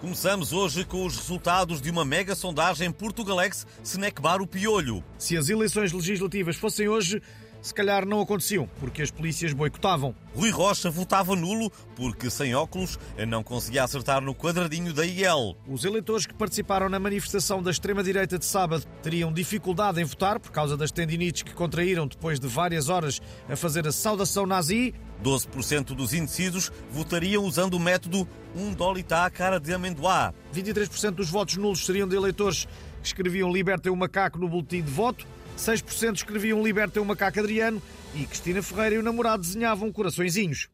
Começamos hoje com os resultados de uma mega sondagem Portugalex Snackbar o Piolho. Se as eleições legislativas fossem hoje, se calhar não aconteciam, porque as polícias boicotavam. Rui Rocha votava nulo porque, sem óculos, não conseguia acertar no quadradinho da IEL. Os eleitores que participaram na manifestação da extrema-direita de sábado teriam dificuldade em votar por causa das tendinites que contraíram depois de várias horas a fazer a saudação nazi. 12% dos indecisos votariam usando o método um dolita à cara de amendoá. 23% dos votos nulos seriam de eleitores que escreviam Libertem o Macaco no boletim de voto. 6% escreviam Libertem o Macaco Adriano e Cristina Ferreira e o namorado desenhavam coraçõezinhos.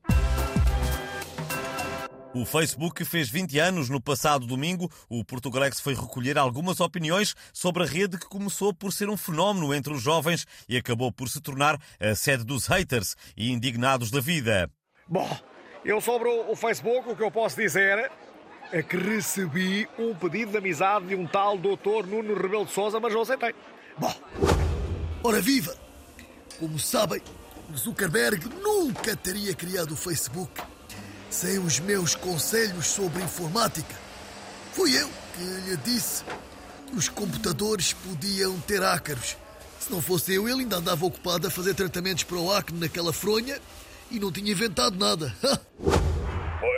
O Facebook fez 20 anos no passado domingo. O Portugalex foi recolher algumas opiniões sobre a rede que começou por ser um fenómeno entre os jovens e acabou por se tornar a sede dos haters e indignados da vida. Bom, eu sobre o Facebook o que eu posso dizer é que recebi um pedido de amizade de um tal doutor Nuno Rebelo de Sousa, mas não aceitei. Bom, ora viva! Como sabem, Zuckerberg nunca teria criado o Facebook sem os meus conselhos sobre informática. Fui eu que lhe disse que os computadores podiam ter ácaros. Se não fosse eu, ele ainda andava ocupado a fazer tratamentos para o acne naquela fronha e não tinha inventado nada.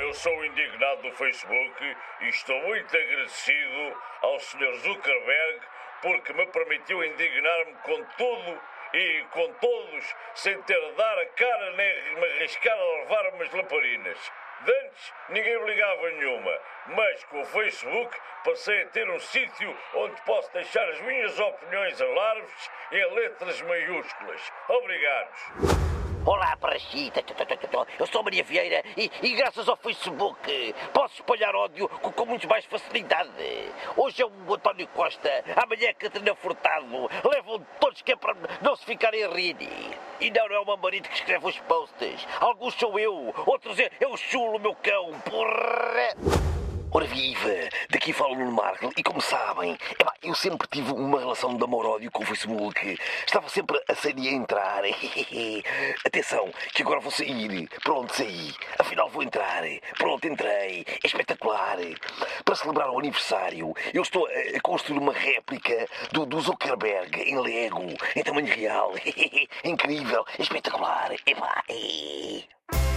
Eu sou indignado do Facebook e estou muito agradecido ao Sr. Zuckerberg porque me permitiu indignar-me com tudo e com todos sem ter de dar a cara nem me arriscar a levar umas lamparinas. De antes ninguém me ligava nenhuma, mas com o Facebook passei a ter um sítio onde posso deixar as minhas opiniões alarves em letras maiúsculas. Obrigados. Olá, Parachita. Eu sou Maria Vieira e, e, graças ao Facebook posso espalhar ódio com, com muito mais facilidade. Hoje é o António Costa, amanhã é Catarina Furtado. Levam todos que é para não se ficarem a rir. E não, é o Mamarido que escreve os posts. Alguns sou eu, outros é, é o chulo, meu cão. Porra! Ora viva! Daqui falo no Marco e como sabem, eu sempre tive uma relação de amor-ódio com o Facebook. Estava sempre a sair e a entrar. Atenção, que agora vou sair. Pronto, saí. Afinal vou entrar. Pronto, entrei. É espetacular. Para celebrar o aniversário, eu estou a construir uma réplica do, do Zuckerberg em Lego, em tamanho real. É incrível, é espetacular. Epá, é.